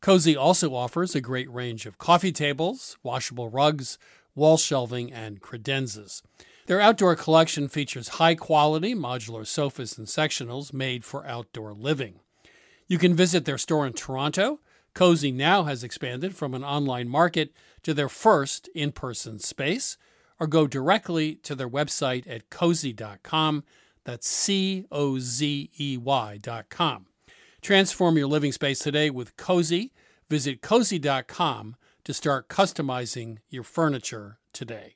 Cozey also offers a great range of coffee tables, washable rugs, wall shelving, and credenzas. Their outdoor collection features high quality modular sofas and sectionals made for outdoor living. You can visit their store in Toronto. Cozey now has expanded from an online market to their first in person space, or go directly to their website at cozey.com. That's C O Z E Y.com. Transform your living space today with Cozey. Visit cozey.com to start customizing your furniture today.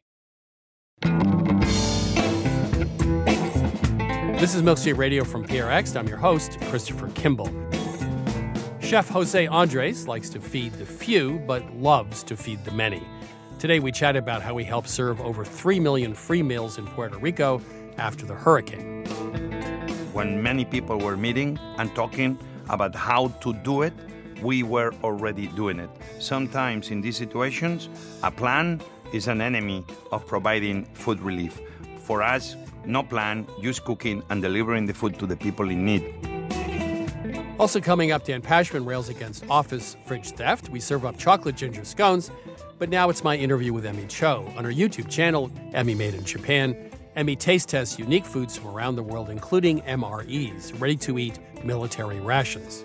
This is Milk Street Radio from PRX. I'm your host, Christopher Kimball. Chef Jose Andres likes to feed the few, but loves to feed the many. Today, we chat about how he helped serve over 3 million free meals in Puerto Rico after the hurricane. When many people were meeting and talking about how to do it, we were already doing it. Sometimes in these situations, a plan is an enemy of providing food relief. For us, no plan, just cooking and delivering the food to the people in need. Also coming up, Dan Pashman rails against office fridge theft. We serve up chocolate ginger scones, but now it's my interview with Emmy Cho on her YouTube channel, Emmy Made in Japan. Emmy taste tests unique foods from around the world, including MREs, ready to eat military rations.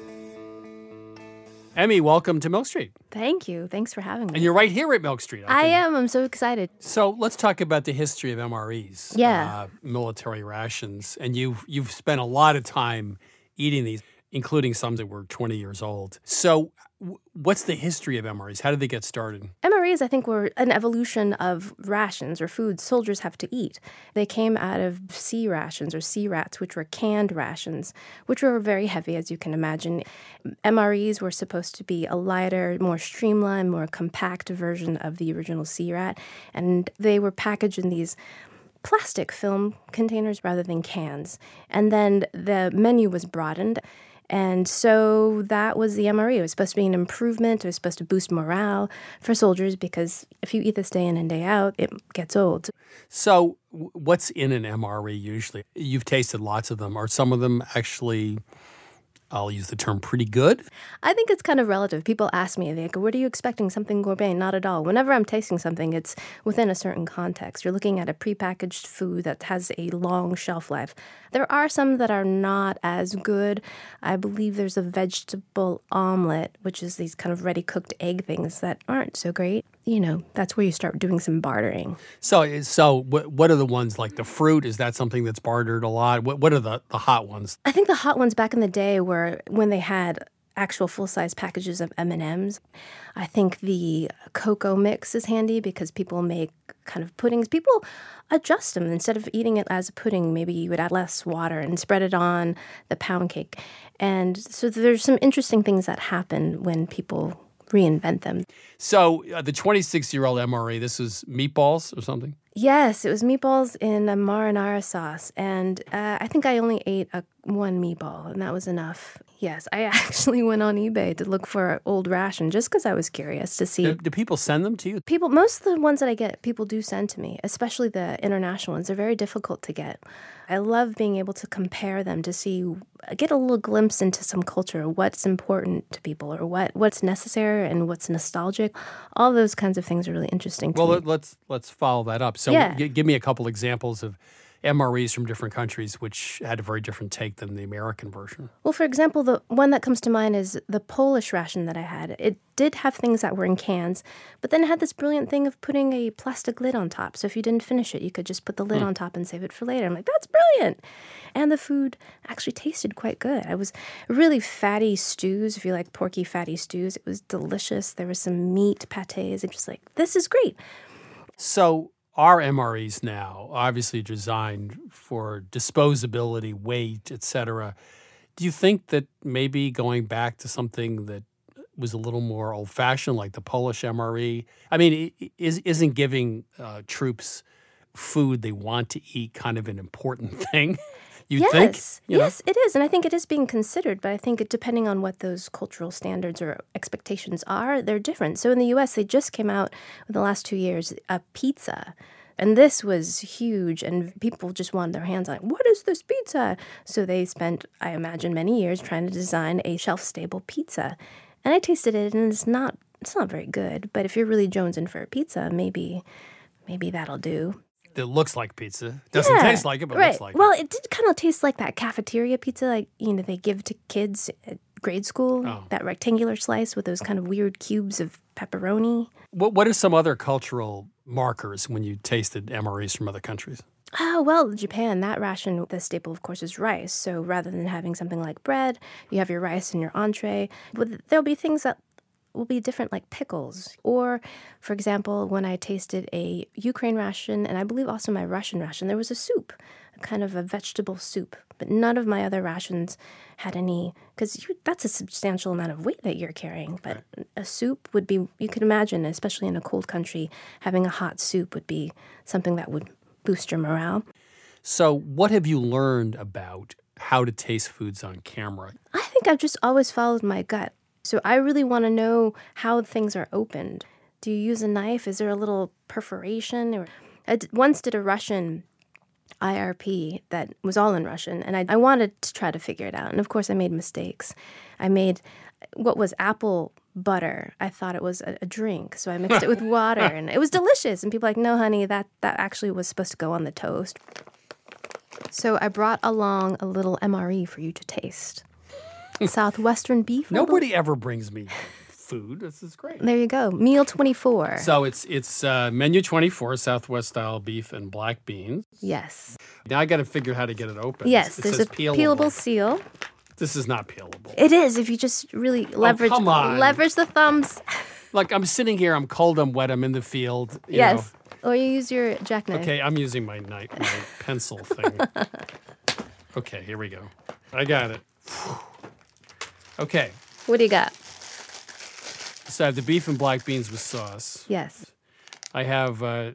Emmy, welcome to Milk Street. Thank you. Thanks for having me. And you're right here at Milk Street. I, I am. I'm so excited. So let's talk about the history of MREs. Yeah. Uh, military rations. And you've you've spent a lot of time eating these, including some that were 20 years old. So what's the history of MREs? How did they get started? MREs, I think, were an evolution of rations or foods soldiers have to eat. They came out of C rations or C rats, which were canned rations, which were very heavy, as you can imagine. MREs were supposed to be a lighter, more streamlined, more compact version of the original C rat, and they were packaged in these plastic film containers rather than cans. And then the menu was broadened. And so that was the MRE. It was supposed to be an improvement. It was supposed to boost morale for soldiers because if you eat this day in and day out, it gets old. So, what's in an MRE usually? You've tasted lots of them. Are some of them actually I'll use the term pretty good? I think it's kind of relative. People ask me, go, What are you expecting? Something gourmet? Not at all. Whenever I'm tasting something, it's within a certain context. You're looking at a prepackaged food that has a long shelf life. There are some that are not as good. I believe there's a vegetable omelet, which is these kind of ready cooked egg things that aren't so great. You know, that's where you start doing some bartering. So, eh, so what, what are the ones like the fruit? Is that something that's bartered a lot? What, what are the, the hot ones? I think the hot ones back in the day were when they had actual full-size packages of M&Ms. I think the cocoa mix is handy because people make kind of puddings. People adjust them instead of eating it as a pudding. Maybe you would add less water and spread it on the pound cake. And so there's some interesting things that happen when people reinvent them. So uh, the 26 year old MRE, this was meatballs or something? Yes, it was meatballs in a marinara sauce, and uh, I think I only ate a, one meatball, and that was enough. Yes, I actually went on eBay to look for old ration just because I was curious to see. Do, do, people send them to you? People, most of the ones that I get, people do send to me, especially the international ones. They're very difficult to get. I love being able to compare them to see, uh, get a little glimpse into some culture, what's important to people, or what what's necessary and what's nostalgic. All those kinds of things are really interesting. well, me. let's let's follow that up. So, yeah. g- give me a couple examples of MREs from different countries which had a very different take than the American version. Well, for example, the one that comes to mind is the Polish ration that I had. It did have things that were in cans, but then it had this brilliant thing of putting a plastic lid on top. So if you didn't finish it, you could just put the lid hmm. on top and save it for later. I'm like, that's brilliant. And the food actually tasted quite good. I was really fatty stews. If you like porky fatty stews, it was delicious. There was some meat pates. It's just like, this is great. So our MREs now obviously designed for disposability, weight, etc. Do you think that maybe going back to something that was a little more old fashioned, like the Polish MRE? I mean, is, isn't giving uh, troops food they want to eat kind of an important thing? You yes, think? You yes, it is, and I think it is being considered. But I think it, depending on what those cultural standards or expectations are, they're different. So in the U.S., they just came out in the last two years a pizza. And this was huge, and people just wanted their hands on it. What is this pizza? So they spent, I imagine, many years trying to design a shelf-stable pizza. And I tasted it, and it's not it's not very good. But if you're really jonesing for a pizza, maybe maybe that'll do that looks like pizza. Doesn't yeah, taste like it, but right. looks like well, it. Well, it did kind of taste like that cafeteria pizza, like you know they give to kids at grade school. Oh. That rectangular slice with those kind of weird cubes of pepperoni. What What are some other cultural markers when you tasted MREs from other countries? Oh, well, Japan, that ration, the staple, of course, is rice. So rather than having something like bread, you have your rice and your entree. But there'll be things that will be different, like pickles. Or, for example, when I tasted a Ukraine ration, and I believe also my Russian ration, there was a soup, a kind of a vegetable soup. But none of my other rations had any, because that's a substantial amount of weight that you're carrying. But a soup would be, you can imagine, especially in a cold country, having a hot soup would be something that would boost your morale. So, what have you learned about how to taste foods on camera? I think I've just always followed my gut. So I really want to know how things are opened. Do you use a knife? Is there a little perforation? Or I once did a Russian IRP that was all in Russian, and I, I wanted to try to figure it out. And of course, I made mistakes. I made what was apple butter. I thought it was a, a drink, so I mixed it with water, and it was delicious. And people like, "No, honey, that that actually was supposed to go on the toast." So I brought along a little MRE for you to taste. Southwestern beef. Nobody ever brings me food. This is great. There you go. Meal 24. So it's it's uh, menu 24, Southwest style beef and black beans. Yes. Now I got to figure out how to get it open. Yes, it there's a peelable. peelable seal. This is not peelable. It is if you just really leverage Oh, come on. leverage the thumbs. Like I'm sitting here, I'm cold, I'm wet, I'm in the field. you yes. Or you use your jackknife. Okay, I'm using my knife, my pencil thing. Okay, here we go. I got it. Okay, What do you got? so I have the beef and black beans with sauce. Yes. I have uh,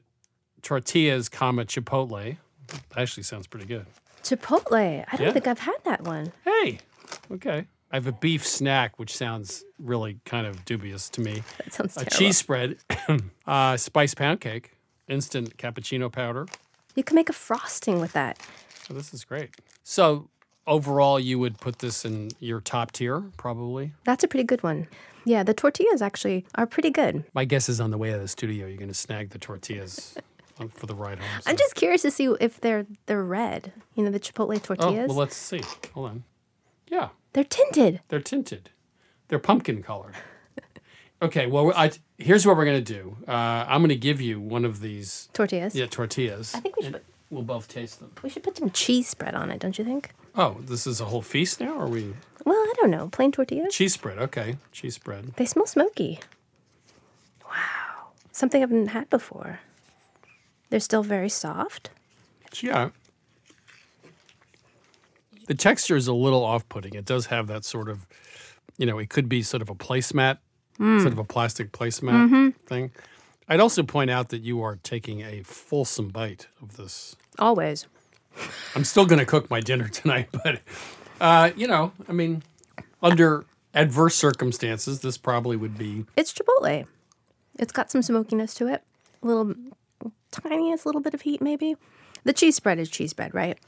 tortillas, comma chipotle. That actually sounds pretty good. Chipotle. I don't Yeah. think I've had that one. Hey, okay. I have a beef snack, which sounds really kind of dubious to me. That sounds A terrible. cheese spread, uh, spice pound cake, instant cappuccino powder. You can make a frosting with that. So this is great. So overall, you would put this in your top tier, probably. That's a pretty good one. Yeah, the tortillas actually are pretty good. My guess is on the way to the studio, you're going to snag the tortillas for the ride home. I'm just curious to see if they're they're red. You know, the chipotle tortillas Oh, well, let's see. Hold on. Yeah, they're tinted. they're tinted. They're pumpkin colored. Okay, well, I, here's what we're going to do. Uh, I'm going to give you one of these Tortillas. yeah, tortillas. I think we should and We'll both taste them. We should put some cheese spread on it, don't you think? Oh, this is a whole feast now? Or are we Well, I don't know. Plain tortillas. cheese spread? Okay, cheese spread. They smell smoky. Wow. Something I haven't had before. They're still very soft. Yeah. The texture is a little off-putting. It does have that sort of, you know, it could be sort of a placemat, hmm. sort of a plastic placemat mm-hmm. thing. I'd also point out that you are taking a fulsome bite of this. Always. I'm still going to cook my dinner tonight, but uh, you know, I mean, under adverse circumstances, this probably would be It's chipotle. It's got some smokiness to it. A little tiniest little bit of heat, maybe. The cheese spread is cheese spread, right?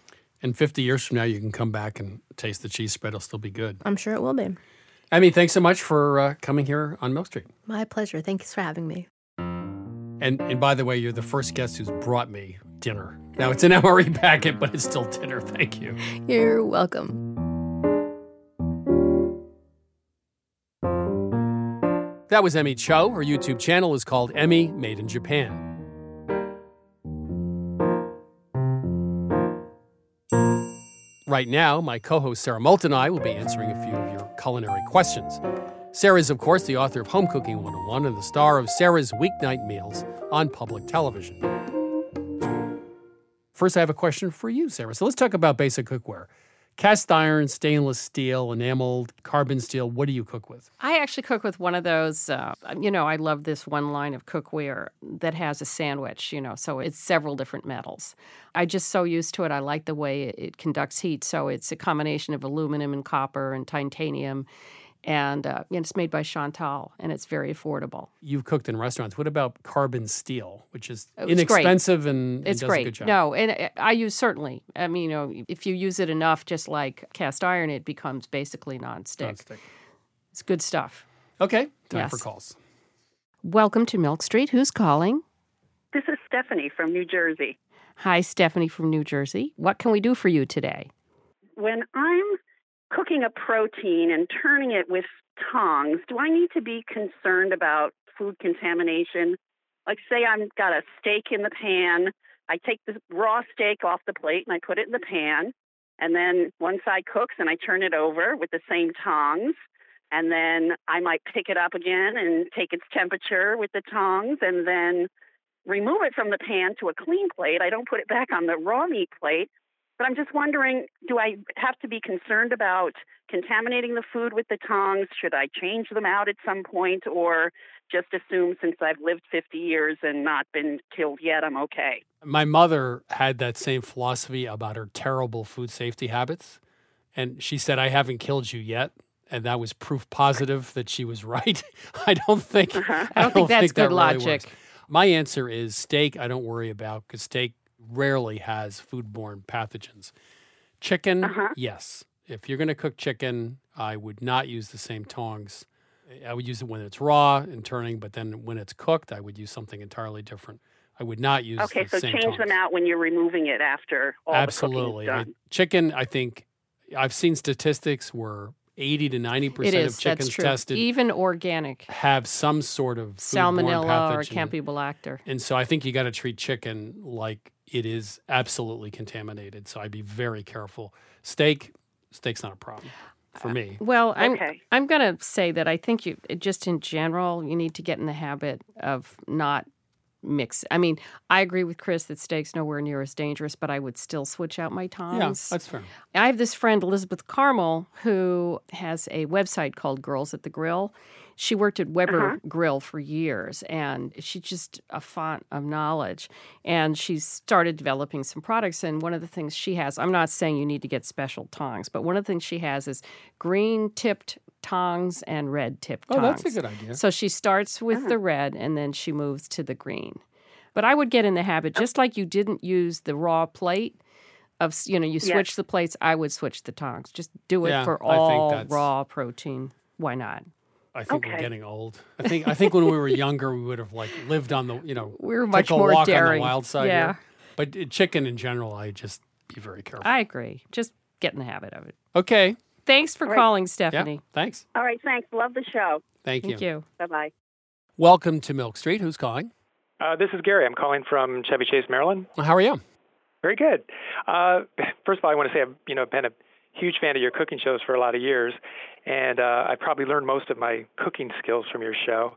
and 50 years from now you can come back and taste the cheese spread it'll still be good I'm sure it will be. emmy thanks so much for uh, coming here on milk street My pleasure. Thanks for having me. And and by the way, you're the first guest who's brought me dinner. Now it's an MRE packet, but it's still dinner. Thank you. You're welcome. That was Emmy Cho. Her YouTube channel is called Emmy Made in Japan. Right now, my co host Sara Moulton and I will be answering a few of your culinary questions. Sara is, of course, the author of Home Cooking 101 and the star of Sara's Weeknight Meals on public television. First, I have a question for you, Sara. So let's talk about basic cookware. Cast iron, stainless steel, enameled, carbon steel. What do you cook with? I actually cook with one of those. Uh, you know, I love this one line of cookware that has a sandwich, you know, so it's several different metals. I just so used to it. I like the way it, it conducts heat. So it's a combination of aluminum and copper and titanium. And uh, it's made by Chantal, and it's very affordable. You've cooked in restaurants. What about carbon steel, which is It's great. inexpensive and, and It's does a good great. job? No, and I- I use certainly. I mean, you know, if you use it enough, just like cast iron, it becomes basically nonstick. Nonstick. It's good stuff. Okay, time for calls. Welcome to Milk Street. Who's calling? This is Stephanie from New Jersey. Hi, Stephanie from New Jersey. What can we do for you today? When I'm cooking a protein and turning it with tongs, do I need to be concerned about food contamination? Like, say I've got a steak in the pan, I take the raw steak off the plate and I put it in the pan, and then one side cooks and I turn it over with the same tongs. And then I might pick it up again and take its temperature with the tongs and then remove it from the pan to a clean plate. I don't put it back on the raw meat plate. But I'm just wondering do I have to be concerned about contaminating the food with the tongs? Should I change them out at some point or just assume since I've lived 50 years and not been killed yet, I'm okay? My mother had that same philosophy about her terrible food safety habits. And she said, I haven't killed you yet. And that was proof positive that she was right. I don't think Uh-huh. I don't think that's that good really logic. works. My answer is steak, I don't worry about because steak rarely has foodborne pathogens. Chicken, Uh-huh. yes. If you're going to cook chicken, I would not use the same tongs. I would use it when it's raw and turning, but then when it's cooked, I would use something entirely different. I would not use Okay, so change them out when you're removing it after all Absolutely. the I- done. chicken, I think I've seen statistics where 80 to 90% It is. of chickens tested Even organic have some sort of salmonella or campylobacter. And so I think you got to treat chicken like it is absolutely contaminated. So I'd be very careful. Steak, steak's not a problem for uh, me. Well, I'm Okay. I'm going to say that I think you just in general you need to get in the habit of not mix. I mean, I agree with Chris that steak's nowhere near as dangerous, but I would still switch out my tongs. Yeah, tongs. that's fair. I have this friend, Elizabeth Karmel, who has a website called Girls at the Grill. She worked at Weber uh-huh. Grill for years, and she's just a font of knowledge. And she's started developing some products. And one of the things she has, I'm not saying you need to get special tongs, but one of the things she has is green tipped tongs and red tipped Oh, that's a good idea. So she starts with the red and then she moves to the green. But I would get in the habit, just like you didn't use the raw plate of you know you Yes. switch the plates. I would switch the tongs. Just do it Yeah, for all that's- raw protein. Why not? I think we're getting old. I think I think when we were younger, we would have like lived on the you know We were much more walk on daring. the wild side. Yeah. here. but uh, chicken in general, I just be very careful. I agree. Just get in the habit of it. okay, Thanks for All right. calling, yeah, Stephanie. thanks, All right, thanks. Love the show. thank, you. Thank you. you. Bye bye. Welcome to Milk Street. Who's calling? Uh, this is Gary. I'm calling from Chevy Chase, Maryland. How are you? Very good. Uh, first of all, I want to say I've you know been a huge fan of your cooking shows for a lot of years, and uh, I probably learned most of my cooking skills from your show.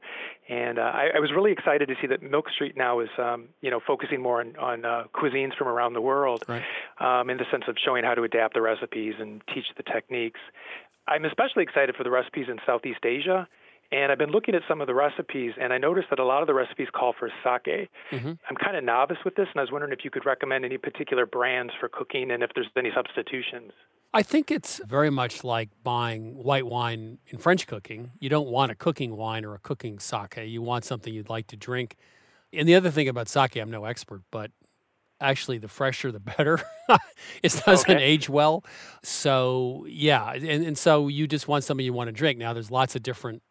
And uh, I, I was really excited to see that Milk Street now is um, you know focusing more on, on uh, cuisines from around the world, Right. um, in the sense of showing how to adapt the recipes and teach the techniques. I'm especially excited for the recipes in Southeast Asia. And I've been looking at some of the recipes, and I noticed that a lot of the recipes call for sake. Mhm. I'm kind of novice with this, and I was wondering if you could recommend any particular brands for cooking and if there's any substitutions. I think it's very much like buying white wine in French cooking. You don't want a cooking wine or a cooking sake. You want something you'd like to drink. And the other thing about sake, I'm no expert, but actually the fresher the better. it doesn't Okay. age well. So, yeah. And, and so you just want something you want to drink. Now, there's lots of different,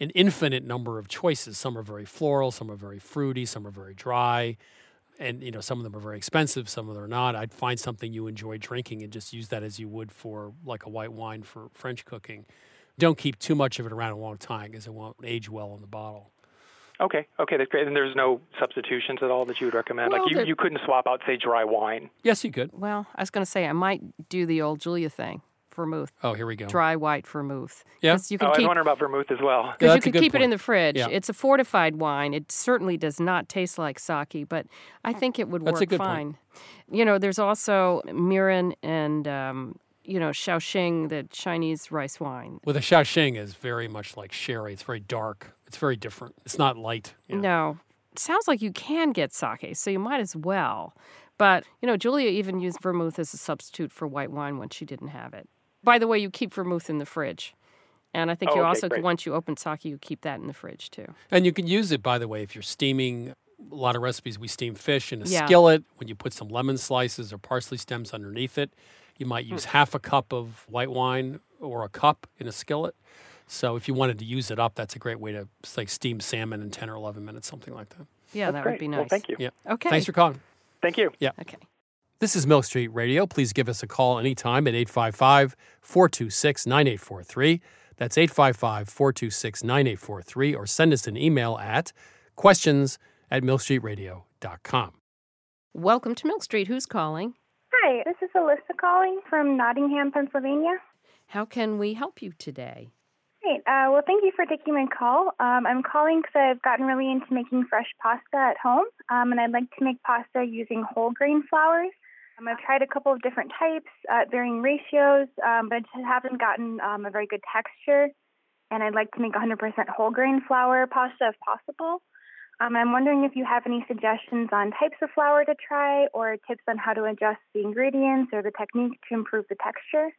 an infinite number of choices. Some are very floral, some are very fruity, some are very dry and you know some of them are very expensive some of them are not i'd find something you enjoy drinking and just use that as you would for like a white wine for french cooking don't keep too much of it around a long time because it won't age well in the bottle Okay, okay, that's great. And there's no substitutions at all that you would recommend? Well, like you, there- you couldn't swap out, say, dry wine. yes you could Well, I was going to say I might do the old Julia thing, vermouth, oh here we go dry white vermouth. Yeah. 'Cause you Oh, can I was keep wondering about vermouth as well. Yeah, because you that's a could keep it in the fridge. Yeah. It's a fortified wine. It certainly does not taste like sake, but I think it would That's a work good point. fine. You know, there's also mirin and um, you know Shaoxing, the Chinese rice wine. well the shaoxing is very much like sherry it's very dark it's very different it's not light you know. No, sounds like you can get sake, so you might as well. But you know, Julia even used vermouth as a substitute for white wine when she didn't have it. By the way, you keep vermouth in the fridge. And I think Oh, you okay, also, great. once you open sake, you keep that in the fridge too. and you can use it by the way if you're steaming a lot of recipes we steam fish in a Yeah. skillet when you put some lemon slices or parsley stems underneath it you might use mm. half a cup of white wine or a cup in a skillet so if you wanted to use it up that's a great way to say steam salmon in 10 or 11 minutes something like that Yeah, That's that great. would be nice. Well, thank you. yeah Okay. thanks for calling Thank you. Yeah. Okay. This is Milk Street Radio. Please give us a call anytime at 855 426 9843. That's 855 426 9843, or send us an email at questions at milkstreetradio.com. Welcome to Milk Street. Who's calling? Hi, this is Alyssa calling from Nottingham, Pennsylvania. How can we help you today? Great. Uh, well, thank you for taking my call. Um, I'm calling because I've gotten really into making fresh pasta at home, um, and I'd like to make pasta using whole grain flours. Um, I've tried a couple of different types at varying ratios, um, but I just haven't gotten um, a very good texture. And I'd like to make 100% whole grain flour pasta if possible. Um, I'm wondering if you have any suggestions on types of flour to try or tips on how to adjust the ingredients or the technique to improve the texture.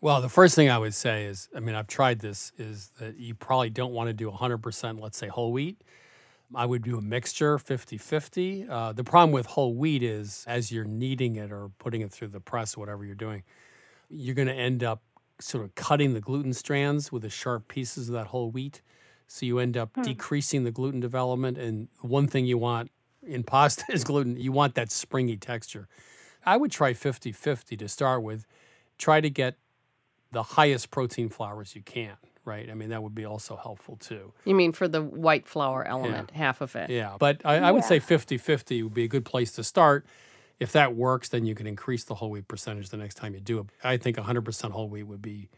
Well, the first thing I would say is I mean, I've tried this, is that you probably don't want to do 100%, let's say, whole wheat. I would do a mixture 50 50. Uh, the problem with whole wheat is as you're kneading it or putting it through the press, whatever you're doing, you're going to end up sort of cutting the gluten strands with the sharp pieces of that whole wheat. So you end up decreasing the gluten development. And one thing you want in pasta is gluten. You want that springy texture. I would try 50 50 to start with. Try to get the highest protein flours you can, right? I mean, that would be also helpful too. You mean for the white flour element, half of it? Yeah, but I, I would say 50 50 would be a good place to start. If that works, then you can increase the whole wheat percentage the next time you do it. I think 100% whole wheat would be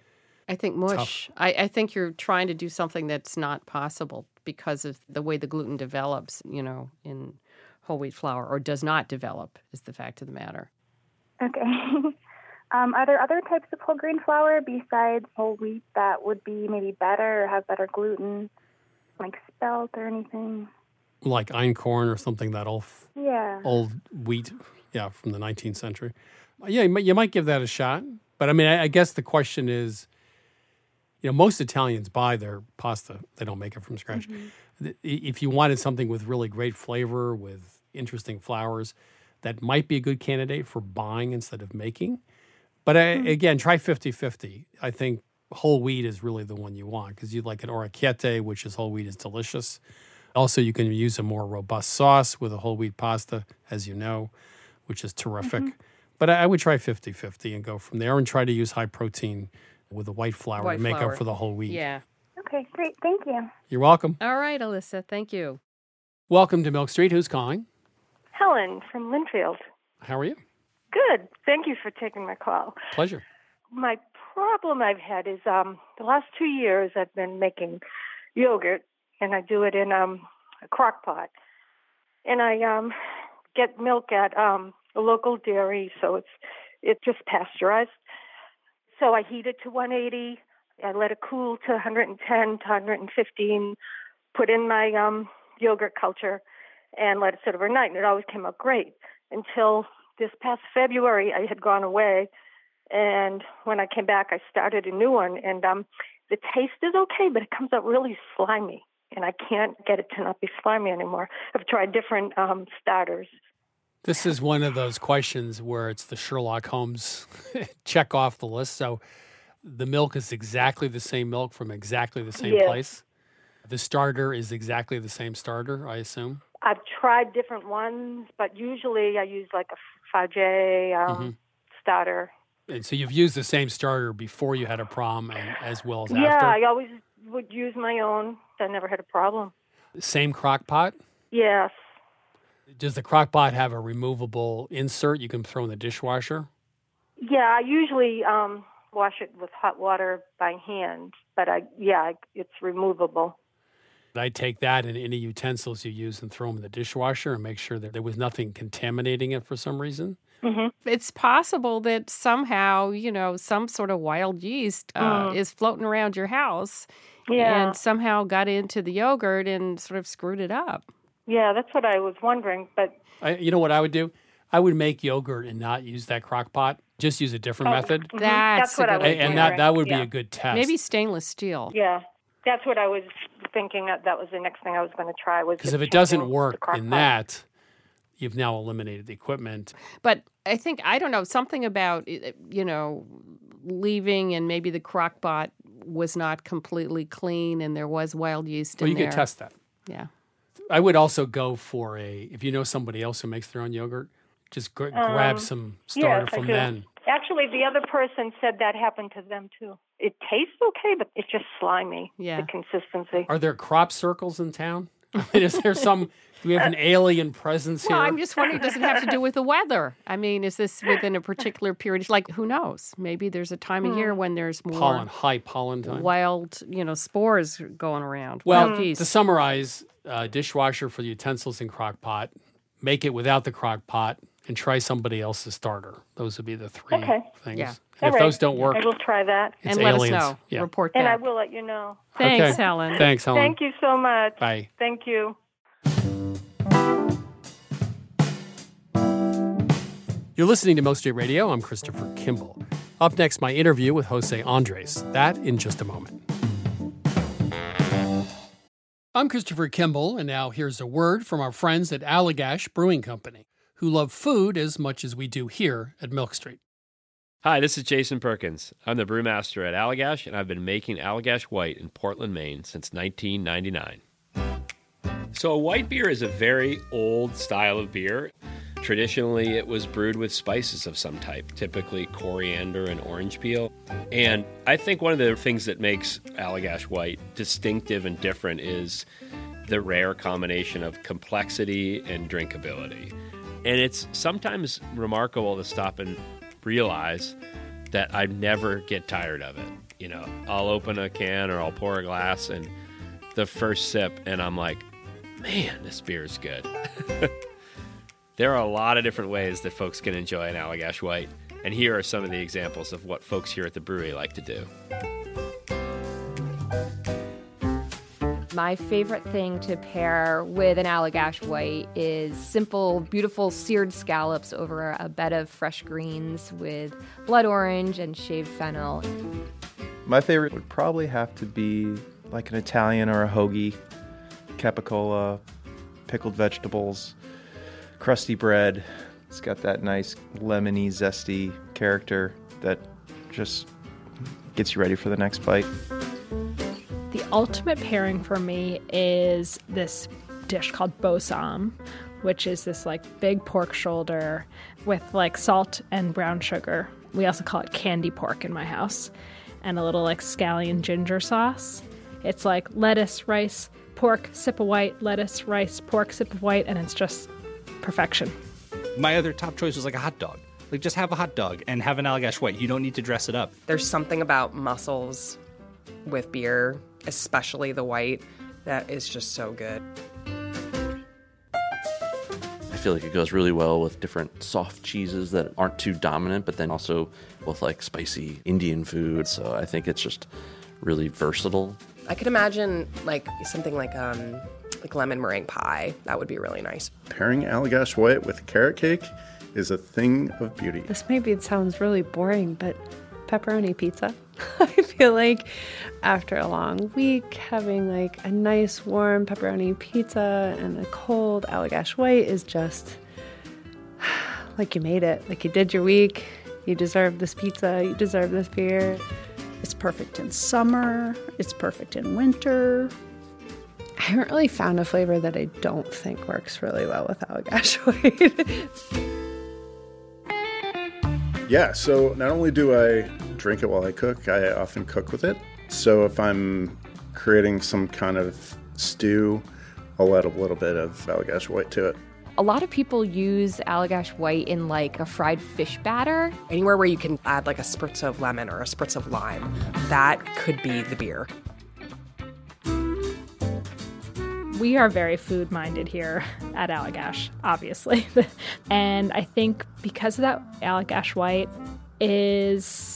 I think mush. I, I think you're trying to do something that's not possible because of the way the gluten develops, you know, in whole wheat flour, or does not develop, is the fact of the matter. Okay. um, are there other types of whole grain flour besides whole wheat that would be maybe better or have better gluten, like spelt or anything? like einkorn or something that old, Yeah. old wheat, yeah, from the 19th century. Yeah, you might, you might give that a shot. But I mean, I, I guess the question is, you know, most Italians buy their pasta; they don't make it from scratch. I- If you wanted something with really great flavor, with interesting flours, that might be a good candidate for buying instead of making. But I, hmm. again, try 50 50. I think whole wheat is really the one you want because you like an orecchiette, which is whole wheat, is delicious. Also, you can use a more robust sauce with a whole wheat pasta, as you know, which is terrific. Mm-hmm. But I, I would try 50 50 and go from there and try to use high protein with the white flour White to make flour. up for the whole wheat. Yeah. Okay, great. Thank you. You're welcome. All right, Alyssa. Thank you. Welcome to Milk Street. Who's calling? Helen from Linfield. How are you? Good. Thank you for taking my call. Pleasure. My problem I've had is um, the last two years I've been making yogurt, and I do it in um, a crock pot. And I um, get milk at um, a local dairy, so it's it's just pasteurized. So I heat it to 180. I let it cool to 110 to 115. Put in my um, yogurt culture and let it sit overnight, and it always came out great until this past February. I had gone away, and when I came back, I started a new one, and um, the taste is okay, but it comes out really slimy, and I can't get it to not be slimy anymore. I've tried different um, starters. This is one of those questions where it's the Sherlock Holmes check off the list. So the milk is exactly the same milk from exactly the same Yes. place. The starter is exactly the same starter, I assume. I've tried different ones, but usually I use like a 5J um, Mhm. starter. And so you've used the same starter before you had a problem and as well as Yeah, after. I always would use my own. I never had a problem. Same crock pot. Yes. Does the crock pot have a removable insert you can throw in the dishwasher? Yeah, I usually um, wash it with hot water by hand, but I yeah, it's removable. I take that and any utensils you use and throw them in the dishwasher and make sure that there was nothing contaminating it for some reason. It's possible that somehow, you know, some sort of wild yeast uh, Mm. is floating around your house Yeah. and somehow got into the yogurt and sort of screwed it up. Yeah, that's what I was wondering, but I, you know what I would do? I would make yogurt and not use that crock pot. Just use a different Oh, method. mhm, That's that's what I good was A- and that, that would yeah. be a good test. Maybe stainless steel. Yeah, that's what I was thinking. That that was the next thing I was going to try. Was Because if it doesn't work in pot. that, you've now eliminated the equipment. But I think I don't know something about uh, you know leaving and maybe the crock pot was not completely clean and there was wild yeast Well, in you there. could test that. Yeah. I would also go for a, if you know somebody else who makes their own yogurt, just gr- grab Um, some starter yes, from do. Then. Actually, the other person said that happened to them too. It tastes okay, but it's just slimy. Yeah. The consistency. Are there crop circles in town? I mean, is there some, do we have an alien presence Well, here? I'm just wondering, does it have to do with the weather? I mean, is this within a particular period? Like, who knows? Maybe there's a time of year when there's more pollen, high pollen time. wild, you know, spores going around. Well, wild yeast. to summarize, uh, dishwasher for the utensils and crock pot, make it without the crock pot, and try somebody else's starter. Those would be the three Okay. things. Yeah. And All if right. those don't work, I will try that, it's and let aliens. us know. Yeah. Report and I will let you know. Thanks, Okay. Helen. Thanks, Helen. Thank you so much. Bye. Thank you. You're listening to Milk Street Radio. I'm Christopher Kimball. Up next, my interview with Jose Andres. That in just a moment. I'm Christopher Kimball, and now here's a word from our friends at Allagash Brewing Company, who love food as much as we do here at Milk Street. Hi, this is Jason Perkins. I'm the brewmaster at Allagash, and I've been making Allagash White in Portland, Maine since 1999. So, a white beer is a very old style of beer. Traditionally, it was brewed with spices of some type, typically coriander and orange peel. And I think one of the things that makes Allagash White distinctive and different is the rare combination of complexity and drinkability. And it's sometimes remarkable to stop and realize that I never get tired of it. You know, I'll open a can or I'll pour a glass and the first sip, and I'm like, man, this beer is good. there are a lot of different ways that folks can enjoy an Allagash White, and here are some of the examples of what folks here at the brewery like to do. My favorite thing to pair with an Allagash White is simple, beautiful seared scallops over a bed of fresh greens with blood orange and shaved fennel. My favorite would probably have to be like an Italian or a hoagie, capicola, pickled vegetables, crusty bread, It's got that nice lemony, zesty character that just gets you ready for the next bite. The ultimate pairing for me is this dish called bossam, which is this like big pork shoulder with like salt and brown sugar. We also call it candy pork in my house, and a little like scallion ginger sauce. It's like lettuce, rice, pork, sip of white, lettuce, rice, pork, sip of white, and it's just perfection. My other top choice was like a hot dog. Like just have a hot dog and have an Allagash white. You don't need to dress it up. There's something about mussels with beer, especially the white, that is just so good. I feel like it goes really well with different soft cheeses that aren't too dominant, but then also with like spicy Indian food. So I think it's just really versatile. I could imagine like something like um like lemon meringue pie. That would be really nice. Pairing Allagash White with carrot cake is a thing of beauty. This maybe it sounds really boring, but pepperoni pizza. I feel like after a long week, having like a nice warm pepperoni pizza and a cold Allagash White is just like you made it. Like you did your week. You deserve this pizza. You deserve this beer. It's perfect in summer. It's perfect in winter. I haven't really found a flavor that I don't think works really well with Allagash White. Yeah, so not only do I drink it while I cook, I often cook with it. So if I'm creating some kind of stew, I'll add a little bit of Allagash White to it. A lot of people use Allagash White in like a fried fish batter. Anywhere where you can add like a spritz of lemon or a spritz of lime, that could be the beer. We are very food minded here at Allagash, obviously. and I think because of that, Allagash White is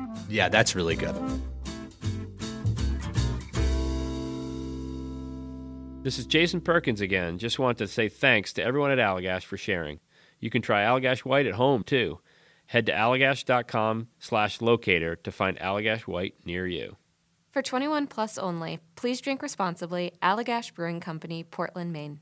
yeah, that's really good. This is Jason Perkins again. Just want to say thanks to everyone at Allagash for sharing. You can try Allagash White at home too. Head to allagash.com slash locator to find Allagash White near you. For 21 plus only, please drink responsibly. Allagash Brewing Company, Portland, Maine.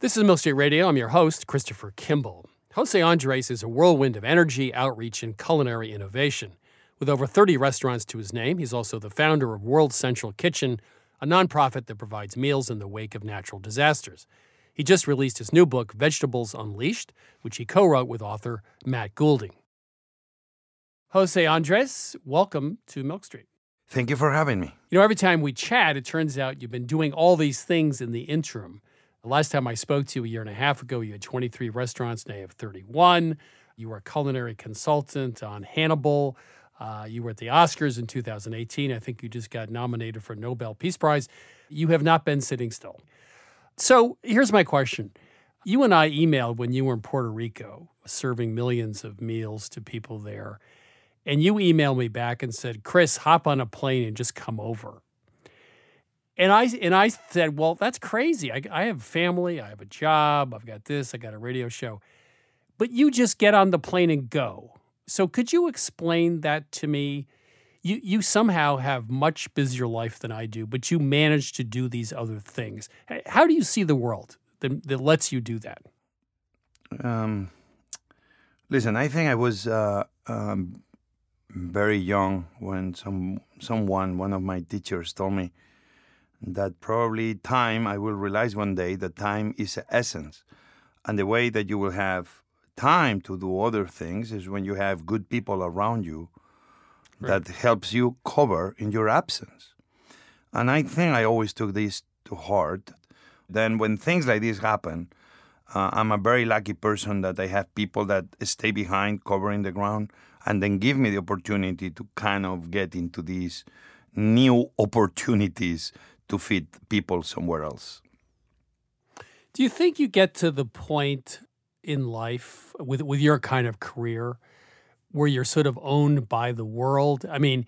This is Milk Street Radio. I'm your host, Christopher Kimball. Jose Andres is a whirlwind of energy, outreach, and culinary innovation. With over 30 restaurants to his name, he's also the founder of World Central Kitchen, a nonprofit that provides meals in the wake of natural disasters. He just released his new book, Vegetables Unleashed, which he co wrote with author Matt Goulding. Jose Andres, welcome to Milk Street. Thank you for having me. You know, every time we chat, it turns out you've been doing all these things in the interim. The last time I spoke to you a year and a half ago, you had 23 restaurants, now you have 31. You were a culinary consultant on Hannibal. Uh, you were at the Oscars in 2018. I think you just got nominated for a Nobel Peace Prize. You have not been sitting still. So here's my question. You and I emailed when you were in Puerto Rico, serving millions of meals to people there. And you emailed me back and said, Chris, hop on a plane and just come over. And I and I said, well, that's crazy. I, I have family, I have a job, I've got this, I got a radio show. But you just get on the plane and go. So could you explain that to me? You you somehow have much busier life than I do, but you manage to do these other things. How do you see the world that, that lets you do that? Um, listen, I think I was uh, um, very young when some someone, one of my teachers, told me that probably time I will realize one day that time is essence, and the way that you will have time to do other things is when you have good people around you right. that helps you cover in your absence. And I think I always took this to heart. Then when things like this happen, uh, I'm a very lucky person that I have people that stay behind covering the ground and then give me the opportunity to kind of get into these new opportunities to feed people somewhere else. Do you think you get to the point in life with with your kind of career where you're sort of owned by the world? I mean,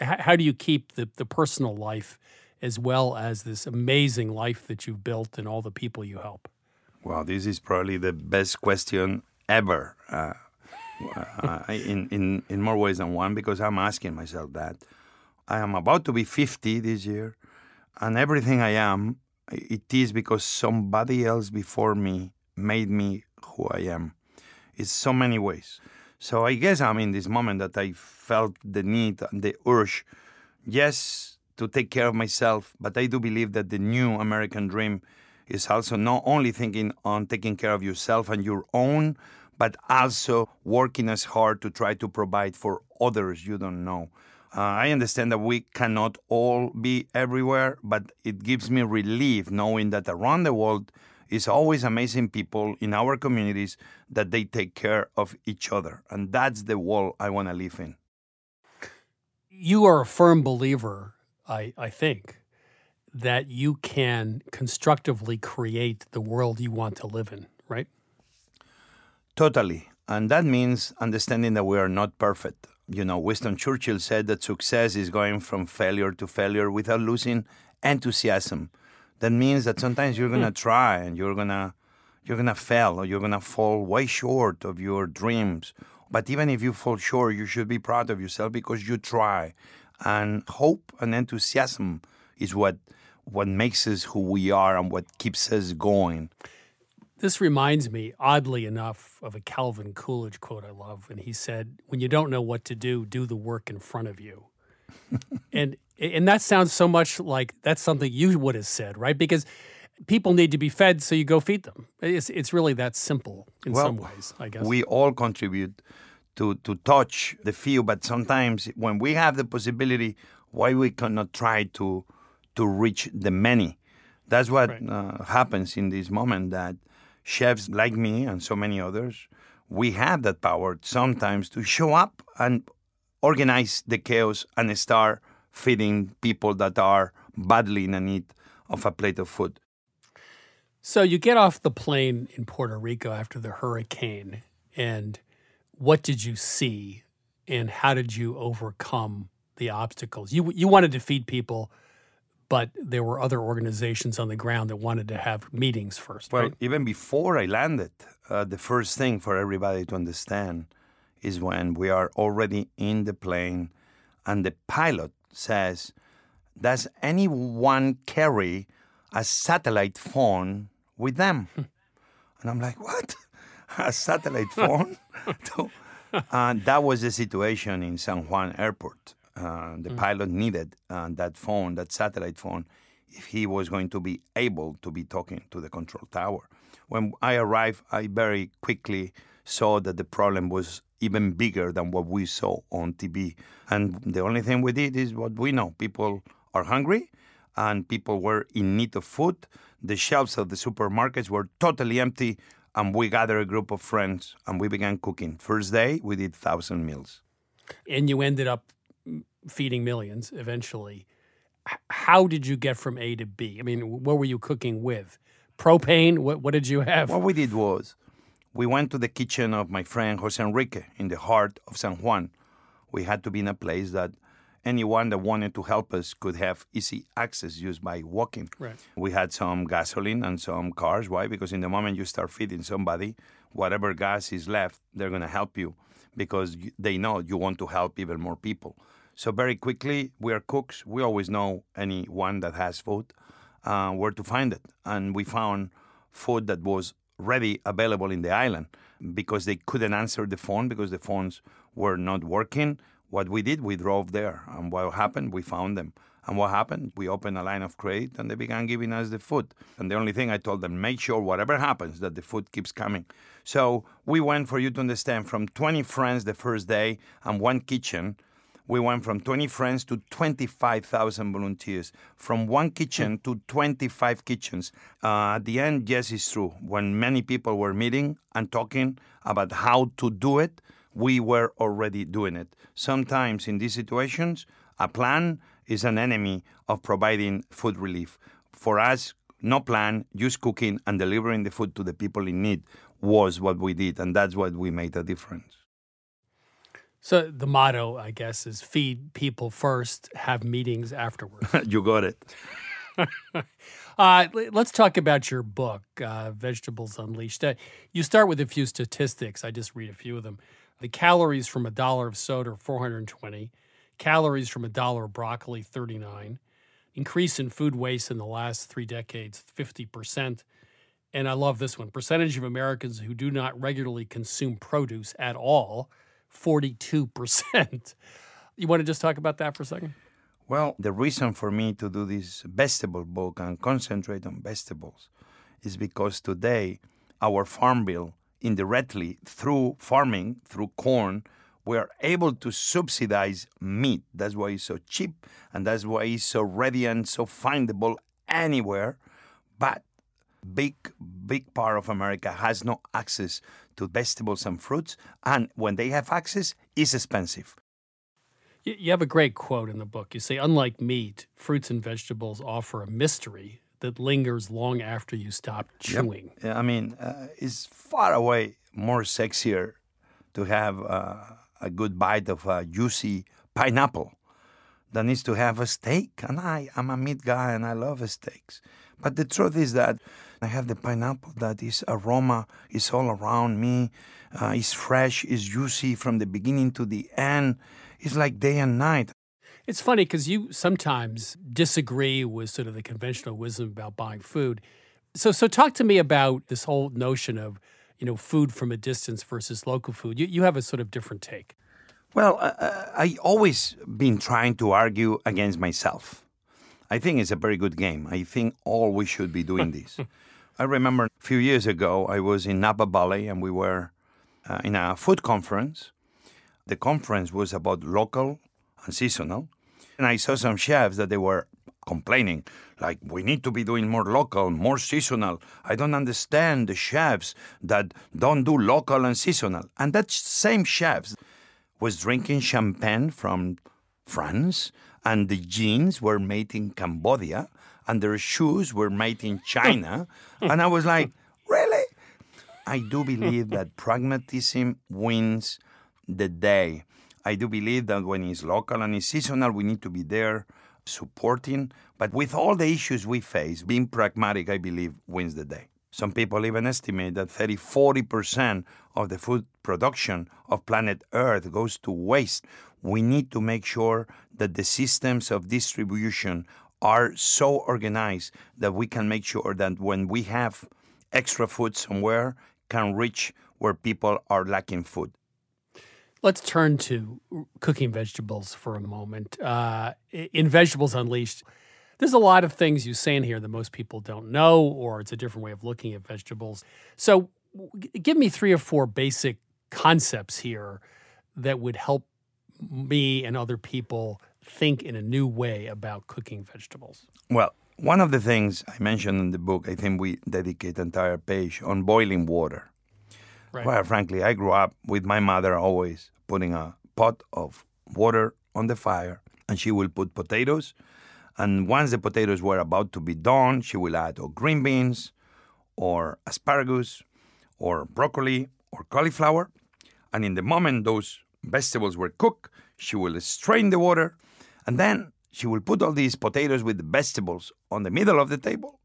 h- how do you keep the, the personal life as well as this amazing life that you've built and all the people you help? Well, this is probably the best question ever. Uh, uh, in, in, in more ways than one, because I'm asking myself that. I am about to be 50 this year, and everything I am, it is because somebody else before me made me who I am. It's so many ways. So I guess I'm in this moment that I felt the need and the urge, yes, to take care of myself, but I do believe that the new American dream is also not only thinking on taking care of yourself and your own, but also working as hard to try to provide for others you don't know. Uh, I understand that we cannot all be everywhere, but it gives me relief knowing that around the world is always amazing people in our communities that they take care of each other. And that's the world I want to live in. You are a firm believer, I, I think, that you can constructively create the world you want to live in, right? Totally. And that means understanding that we are not perfect. You know, Winston Churchill said that success is going from failure to failure without losing enthusiasm. That means that sometimes you're going to hmm. try and you're going to you're to fail or you're going to fall way short of your dreams. But even if you fall short, you should be proud of yourself because you try. And hope and enthusiasm is what what makes us who we are and what keeps us going. This reminds me, oddly enough, of a Calvin Coolidge quote I love. And he said, When you don't know what to do, do the work in front of you. and and that sounds so much like that's something you would have said, right? Because people need to be fed, so you go feed them. It's it's really that simple in well, some ways, I guess. We all contribute to to touch the few, but sometimes when we have the possibility, why we cannot try to to reach the many? That's what right. uh, happens in this moment that chefs like me and so many others, we have that power sometimes to show up and organize the chaos and start feeding people that are badly in need of a plate of food. So you get off the plane in Puerto Rico after the hurricane, and what did you see, and how did you overcome the obstacles? You you wanted to feed people but there were other organizations on the ground that wanted to have meetings first. Well, right? even before I landed, uh, the first thing for everybody to understand is when we are already in the plane and the pilot says, Does anyone carry a satellite phone with them? and I'm like, What? a satellite phone? and that was the situation in San Juan Airport. Uh, the mm. pilot needed uh, that phone, that satellite phone, if he was going to be able to be talking to the control tower. When I arrived, I very quickly saw that the problem was even bigger than what we saw on TV. And the only thing we did is what we know people are hungry and people were in need of food. The shelves of the supermarkets were totally empty, and we gathered a group of friends and we began cooking. First day, we did 1,000 meals. And you ended up feeding millions eventually. How did you get from A to B? I mean, what were you cooking with? Propane? What, what did you have? What we did was we went to the kitchen of my friend Jose Enrique in the heart of San Juan. We had to be in a place that anyone that wanted to help us could have easy access just by walking. Right. We had some gasoline and some cars. Why? Because in the moment you start feeding somebody, whatever gas is left, they're going to help you because they know you want to help even more people. So very quickly, we are cooks. We always know anyone that has food, uh, where to find it, and we found food that was ready available in the island because they couldn't answer the phone because the phones were not working. What we did, we drove there, and what happened, we found them. And what happened? We opened a line of credit and they began giving us the food. And the only thing I told them, make sure whatever happens that the food keeps coming. So we went for you to understand from 20 friends the first day and one kitchen we went from 20 friends to 25,000 volunteers, from one kitchen to 25 kitchens. Uh, at the end, yes, it's true. When many people were meeting and talking about how to do it, we were already doing it. Sometimes in these situations, a plan is an enemy of providing food relief. For us, no plan, just cooking and delivering the food to the people in need was what we did, and that's what we made a difference. So the motto, I guess, is feed people first, have meetings afterwards. you got it. uh, let's talk about your book, uh, Vegetables Unleashed. Uh, you start with a few statistics. I just read a few of them. The calories from a dollar of soda are 420. Calories from a dollar of broccoli, 39. Increase in food waste in the last three decades, 50%. And I love this one percentage of Americans who do not regularly consume produce at all, 42%. You want to just talk about that for a second? Well, the reason for me to do this vegetable book and concentrate on vegetables is because today our farm bill indirectly through farming, through corn, we are able to subsidize meat. That's why it's so cheap and that's why it's so ready and so findable anywhere. But big big part of America has no access to vegetables and fruits and when they have access it's expensive. You have a great quote in the book. You say, unlike meat, fruits and vegetables offer a mystery that lingers long after you stop chewing. Yep. I mean, uh, it's far away more sexier to have uh, a good bite of a juicy pineapple than needs to have a steak. And I, I'm a meat guy and I love steaks. But the truth is that I have the pineapple that is aroma is all around me. Uh, it's fresh, it's juicy from the beginning to the end. It's like day and night. It's funny because you sometimes disagree with sort of the conventional wisdom about buying food. So, so talk to me about this whole notion of, you know, food from a distance versus local food. You, you have a sort of different take. Well, uh, I always been trying to argue against myself. I think it's a very good game. I think all we should be doing this. I remember a few years ago, I was in Napa Valley and we were uh, in a food conference the conference was about local and seasonal. And I saw some chefs that they were complaining, like, we need to be doing more local, more seasonal. I don't understand the chefs that don't do local and seasonal. And that same chefs was drinking champagne from France, and the jeans were made in Cambodia, and their shoes were made in China. and I was like, really? I do believe that pragmatism wins the day. I do believe that when it's local and it's seasonal, we need to be there supporting. But with all the issues we face, being pragmatic, I believe, wins the day. Some people even estimate that 30 40% of the food production of planet Earth goes to waste. We need to make sure that the systems of distribution are so organized that we can make sure that when we have extra food somewhere can reach where people are lacking food. Let's turn to cooking vegetables for a moment. Uh, in Vegetables Unleashed, there's a lot of things you say in here that most people don't know, or it's a different way of looking at vegetables. So, give me three or four basic concepts here that would help me and other people think in a new way about cooking vegetables. Well, one of the things I mentioned in the book, I think we dedicate an entire page on boiling water. Right. Quite frankly, I grew up with my mother always putting a pot of water on the fire, and she will put potatoes. And once the potatoes were about to be done, she will add or green beans, or asparagus, or broccoli, or cauliflower. And in the moment those vegetables were cooked, she will strain the water, and then she will put all these potatoes with the vegetables on the middle of the table,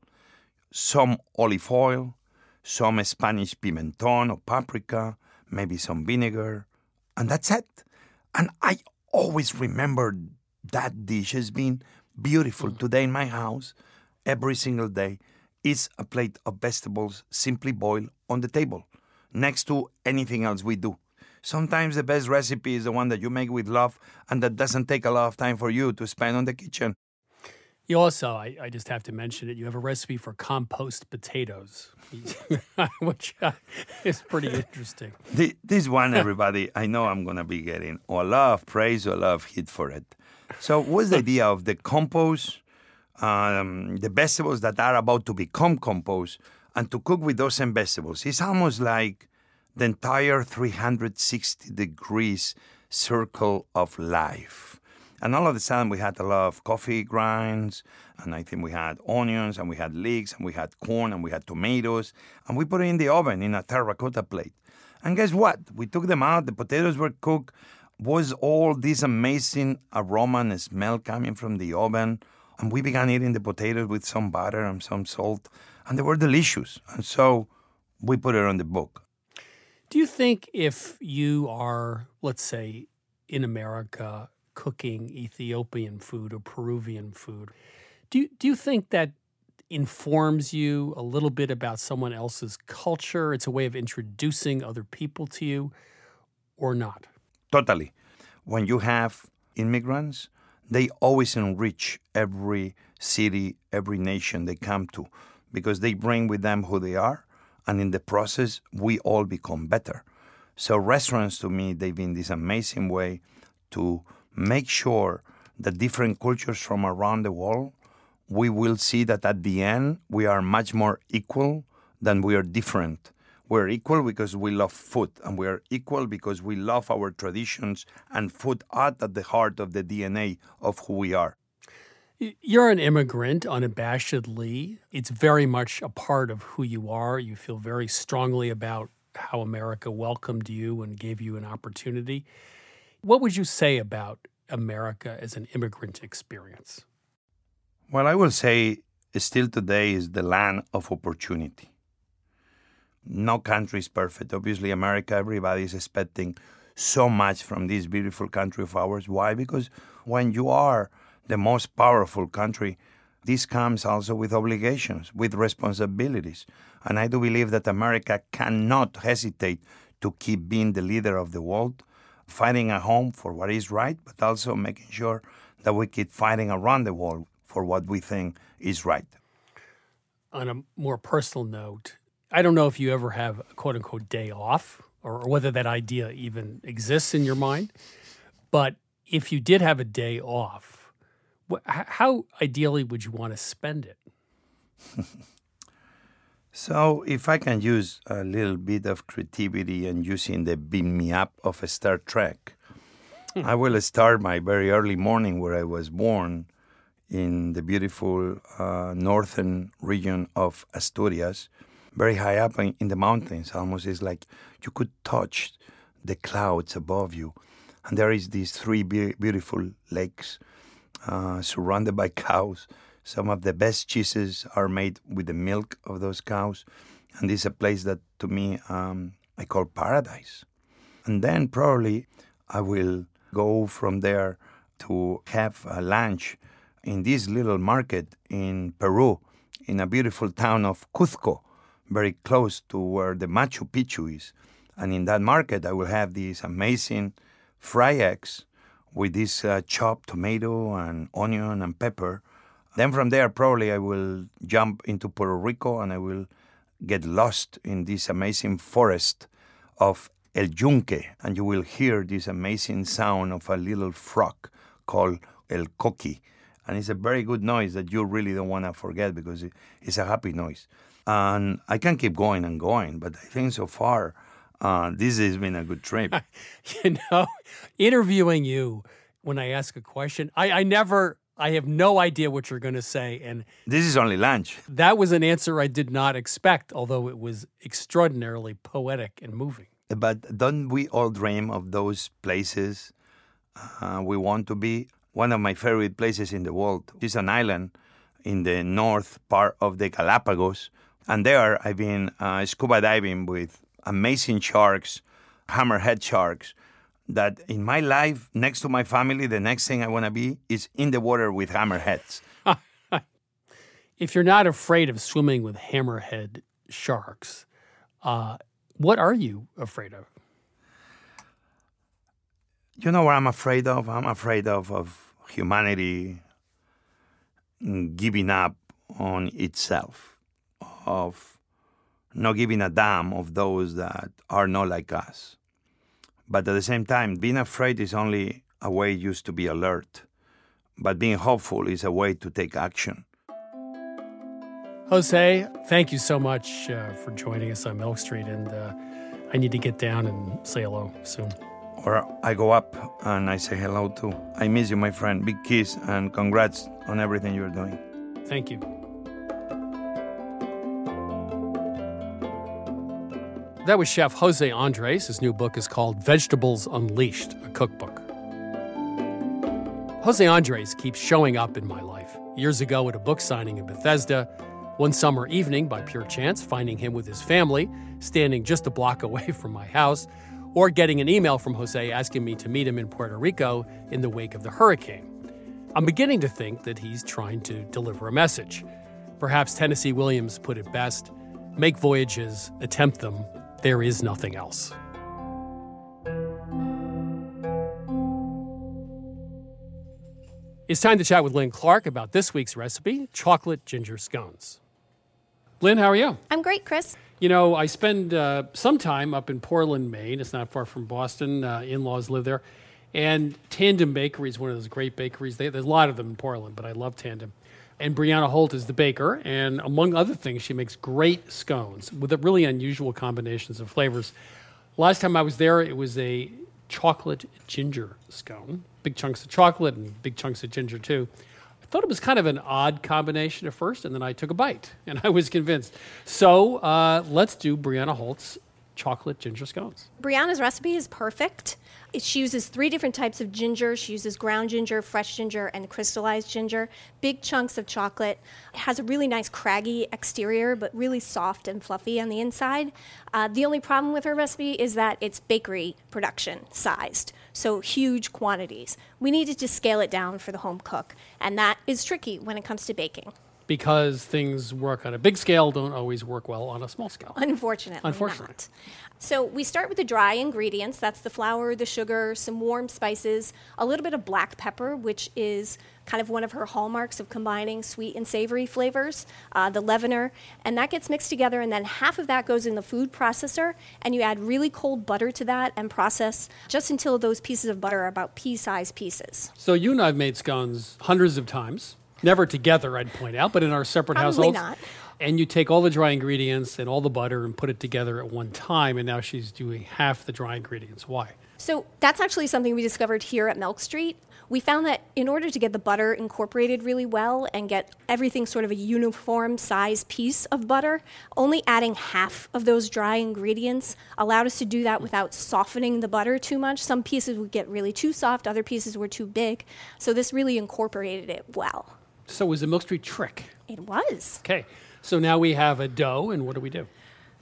some olive oil, some Spanish pimenton or paprika, maybe some vinegar, and that's it. And I always remember that dish has been beautiful. Mm. Today in my house, every single day, is a plate of vegetables simply boiled on the table, next to anything else we do. Sometimes the best recipe is the one that you make with love and that doesn't take a lot of time for you to spend on the kitchen. You also, I, I, just have to mention it, you have a recipe for compost potatoes, which uh, is pretty interesting. This one, everybody, I know I'm going to be getting a lot of praise or a lot of hit for it. So, what's the idea of the compost, um, the vegetables that are about to become compost, and to cook with those same vegetables? It's almost like the entire 360 degrees circle of life And all of a sudden, we had a lot of coffee grinds, and I think we had onions, and we had leeks, and we had corn, and we had tomatoes, and we put it in the oven in a terracotta plate. And guess what? We took them out, the potatoes were cooked, was all this amazing aroma and smell coming from the oven. And we began eating the potatoes with some butter and some salt, and they were delicious. And so we put it on the book. Do you think if you are, let's say, in America cooking Ethiopian food or Peruvian food, do you, do you think that informs you a little bit about someone else's culture? It's a way of introducing other people to you or not? Totally. When you have immigrants, they always enrich every city, every nation they come to because they bring with them who they are. And in the process, we all become better. So, restaurants to me, they've been this amazing way to make sure that different cultures from around the world, we will see that at the end, we are much more equal than we are different. We're equal because we love food, and we are equal because we love our traditions, and food are at the heart of the DNA of who we are. You're an immigrant unabashedly. It's very much a part of who you are. You feel very strongly about how America welcomed you and gave you an opportunity. What would you say about America as an immigrant experience? Well, I will say still today is the land of opportunity. No country is perfect. Obviously, America, everybody is expecting so much from this beautiful country of ours. Why? Because when you are the most powerful country, this comes also with obligations, with responsibilities. And I do believe that America cannot hesitate to keep being the leader of the world, fighting at home for what is right, but also making sure that we keep fighting around the world for what we think is right. On a more personal note, I don't know if you ever have a quote unquote day off or, or whether that idea even exists in your mind, but if you did have a day off, how ideally would you want to spend it? so, if I can use a little bit of creativity and using the beat me up of a Star Trek, I will start my very early morning where I was born in the beautiful uh, northern region of Asturias, very high up in, in the mountains. Almost it's like you could touch the clouds above you. And there is these three be- beautiful lakes uh, surrounded by cows. Some of the best cheeses are made with the milk of those cows. And this is a place that to me um, I call paradise. And then probably I will go from there to have a lunch in this little market in Peru, in a beautiful town of Cuzco, very close to where the Machu Picchu is. And in that market, I will have these amazing fry eggs with this uh, chopped tomato and onion and pepper. Then from there, probably I will jump into Puerto Rico and I will get lost in this amazing forest of El Yunque, and you will hear this amazing sound of a little frog called El Coqui. And it's a very good noise that you really don't want to forget because it's a happy noise. And I can keep going and going, but I think so far uh, this has been a good trip. you know, interviewing you when I ask a question, I, I never, I have no idea what you're going to say. And this is only lunch. That was an answer I did not expect, although it was extraordinarily poetic and moving. But don't we all dream of those places uh, we want to be? One of my favorite places in the world is an island in the north part of the Galapagos. And there I've been uh, scuba diving with amazing sharks, hammerhead sharks, that in my life, next to my family, the next thing I want to be is in the water with hammerheads. if you're not afraid of swimming with hammerhead sharks, uh, what are you afraid of? You know what I'm afraid of? I'm afraid of, of humanity giving up on itself, of not giving a damn of those that are not like us. But at the same time, being afraid is only a way used to be alert. But being hopeful is a way to take action. Jose, thank you so much uh, for joining us on Milk Street. And uh, I need to get down and say hello soon. or I go up and I say hello to. I miss you, my friend. Big kiss and congrats on everything you're doing. Thank you. That was Chef Jose Andres. His new book is called Vegetables Unleashed, a cookbook. Jose Andres keeps showing up in my life. Years ago at a book signing in Bethesda, one summer evening, by pure chance, finding him with his family, standing just a block away from my house, or getting an email from Jose asking me to meet him in Puerto Rico in the wake of the hurricane. I'm beginning to think that he's trying to deliver a message. Perhaps Tennessee Williams put it best make voyages, attempt them, there is nothing else. It's time to chat with Lynn Clark about this week's recipe chocolate ginger scones. Lynn, how are you? I'm great, Chris. You know, I spend uh, some time up in Portland, Maine. It's not far from Boston. Uh, in laws live there. And Tandem Bakery is one of those great bakeries. They, there's a lot of them in Portland, but I love Tandem. And Briana Holt is the baker. And among other things, she makes great scones with really unusual combinations of flavors. Last time I was there, it was a chocolate ginger scone, big chunks of chocolate and big chunks of ginger, too. I thought it was kind of an odd combination at first, and then I took a bite and I was convinced. So uh, let's do Briana Holt's chocolate ginger scones. Briana's recipe is perfect. She uses three different types of ginger. She uses ground ginger, fresh ginger, and crystallized ginger. Big chunks of chocolate. It has a really nice craggy exterior, but really soft and fluffy on the inside. Uh, the only problem with her recipe is that it's bakery production sized, so huge quantities. We needed to scale it down for the home cook, and that is tricky when it comes to baking. Because things work on a big scale don't always work well on a small scale. Unfortunately, Unfortunately. not. So we start with the dry ingredients. That's the flour, the sugar, some warm spices, a little bit of black pepper, which is kind of one of her hallmarks of combining sweet and savory flavors, uh, the leavener, and that gets mixed together. And then half of that goes in the food processor, and you add really cold butter to that and process just until those pieces of butter are about pea-sized pieces. So you and I have made scones hundreds of times. Never together, I'd point out, but in our separate Probably households. not. And you take all the dry ingredients and all the butter and put it together at one time, and now she's doing half the dry ingredients. Why? So that's actually something we discovered here at Milk Street. We found that in order to get the butter incorporated really well and get everything sort of a uniform size piece of butter, only adding half of those dry ingredients allowed us to do that without softening the butter too much. Some pieces would get really too soft, other pieces were too big. So this really incorporated it well. So it was a Milk Street trick. It was. Okay. So now we have a dough, and what do we do?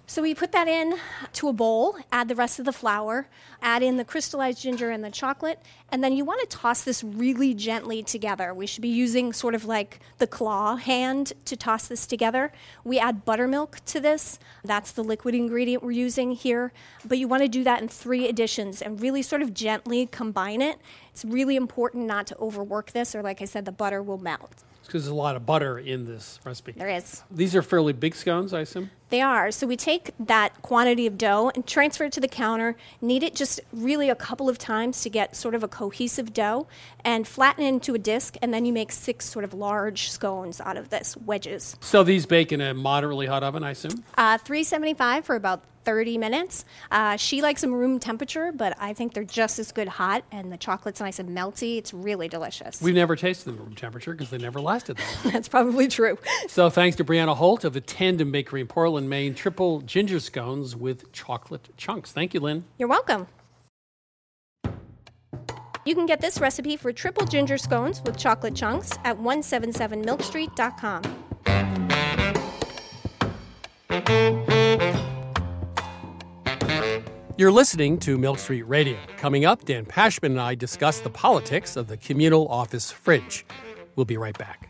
So we put that in to a bowl, add the rest of the flour, add in the crystallized ginger and the chocolate, and then you want to toss this really gently together. We should be using sort of like the claw hand to toss this together. We add buttermilk to this. That's the liquid ingredient we're using here. But you want to do that in three additions and really sort of gently combine it. It's really important not to overwork this, or like I said, the butter will melt. Because there's a lot of butter in this recipe. There is. These are fairly big scones, I assume. They are. So we take that quantity of dough and transfer it to the counter, knead it just really a couple of times to get sort of a cohesive dough, and flatten it into a disc, and then you make six sort of large scones out of this, wedges. So these bake in a moderately hot oven, I assume. Uh, 375 for about 30 minutes. Uh, she likes them room temperature, but I think they're just as good hot, and the chocolate's nice and melty. It's really delicious. We've never tasted them room temperature because they never lasted that long. That's probably true. So thanks to Briana Holt of the Tandem Bakery in Portland, Maine, triple ginger scones with chocolate chunks. Thank you, Lynn. You're welcome. You can get this recipe for triple ginger scones with chocolate chunks at 177milkstreet.com. You're listening to Milk Street Radio. Coming up, Dan Pashman and I discuss the politics of the communal office fridge. We'll be right back.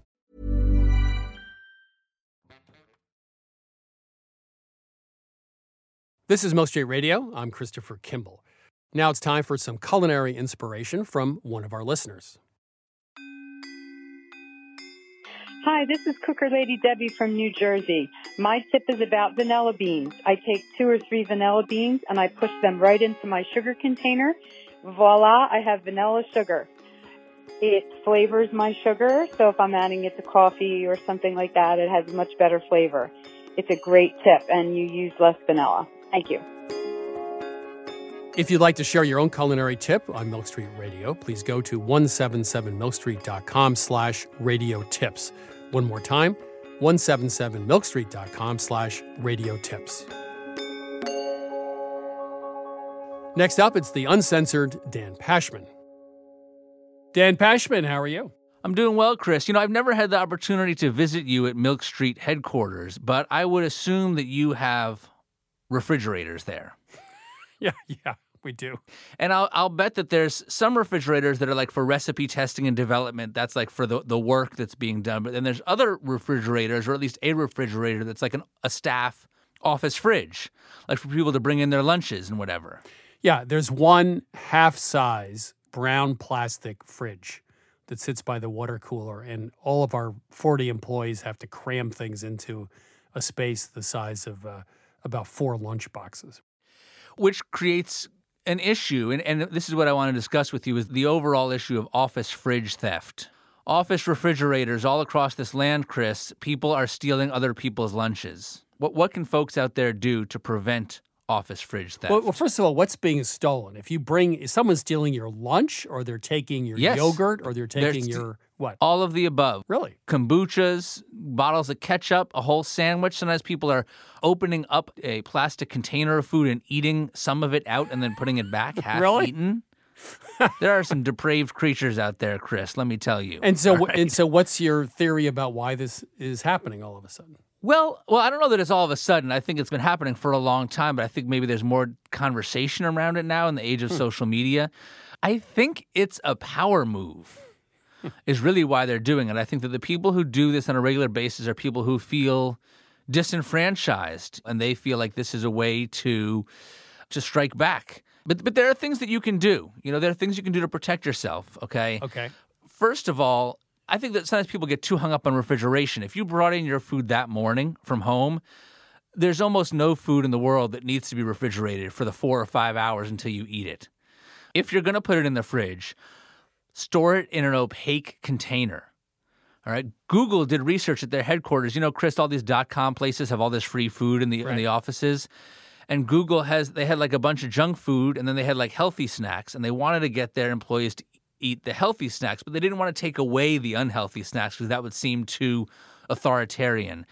This is Milk Street Radio. I'm Christopher Kimball. Now it's time for some culinary inspiration from one of our listeners. Hi, this is Cooker Lady Debbie from New Jersey. My tip is about vanilla beans. I take two or three vanilla beans and I push them right into my sugar container. Voila, I have vanilla sugar. It flavors my sugar, so if I'm adding it to coffee or something like that, it has much better flavor. It's a great tip and you use less vanilla. Thank you. If you'd like to share your own culinary tip on Milk Street Radio, please go to 177milkstreet.com slash radio tips. One more time, 177milkstreet.com slash radio tips. Next up, it's the uncensored Dan Pashman. Dan Pashman, how are you? I'm doing well, Chris. You know, I've never had the opportunity to visit you at Milk Street headquarters, but I would assume that you have refrigerators there. Yeah, yeah, we do. And I'll I'll bet that there's some refrigerators that are like for recipe testing and development. That's like for the, the work that's being done. But then there's other refrigerators, or at least a refrigerator that's like an, a staff office fridge, like for people to bring in their lunches and whatever. Yeah, there's one half size brown plastic fridge that sits by the water cooler, and all of our 40 employees have to cram things into a space the size of uh, about four lunch boxes. Which creates an issue, and, and this is what I want to discuss with you is the overall issue of office fridge theft. Office refrigerators all across this land, Chris, people are stealing other people's lunches. What what can folks out there do to prevent office fridge theft? Well, well, first of all, what's being stolen? If you bring, is someone stealing your lunch, or they're taking your Yes. yogurt, or they're They're taking st- your what? All of the above. Really? Kombuchas, bottles of ketchup, a whole sandwich. Sometimes people are opening up a plastic container of food and eating some of it out and then putting it back half Really? eaten. there are some depraved creatures out there, Chris, let me tell you. And so, right? and so, what's your theory about why this is happening all of a sudden? Well, well, I don't know that it's all of a sudden. I think it's been happening for a long time, but I think maybe there's more conversation around it now in the age of Hmm. social media. I think it's a power move. Is really why they're doing it. I think that the people who do this on a regular basis are people who feel disenfranchised and they feel like this is a way to to strike back. But but there are things that you can do. You know, there are things you can do to protect yourself, okay? Okay. First of all, I think that sometimes people get too hung up on refrigeration. If you brought in your food that morning from home, there's almost no food in the world that needs to be refrigerated for the four or five hours until you eat it. If you're going to put it in the fridge, store it in an opaque container. All right. Google did research at their headquarters. You know, Chris, all these dot com places have all this free food in the in the offices. And Google has they had like a bunch of junk food and then they had like healthy snacks and they wanted to get their employees to eat the healthy snacks, but they didn't want to take away the unhealthy snacks because that would seem too authoritarian.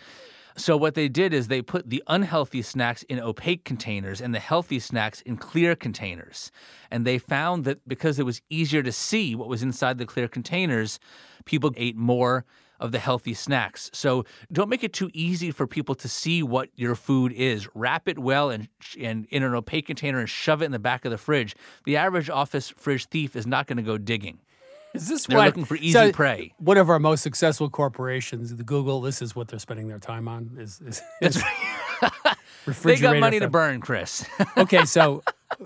So what they did is they put the unhealthy snacks in opaque containers and the healthy snacks in clear containers. And they found that because it was easier to see what was inside the clear containers, people ate more of the healthy snacks. So don't make it too easy for people to see what your food is. Wrap it well and, and in an opaque container and shove it in the back of the fridge. The average office fridge thief is not going to go digging. Is this They're why- looking for easy so prey. One of our most successful corporations, the Google, this is what they're spending their time on. Is, is, is They got money to burn, Chris. okay, so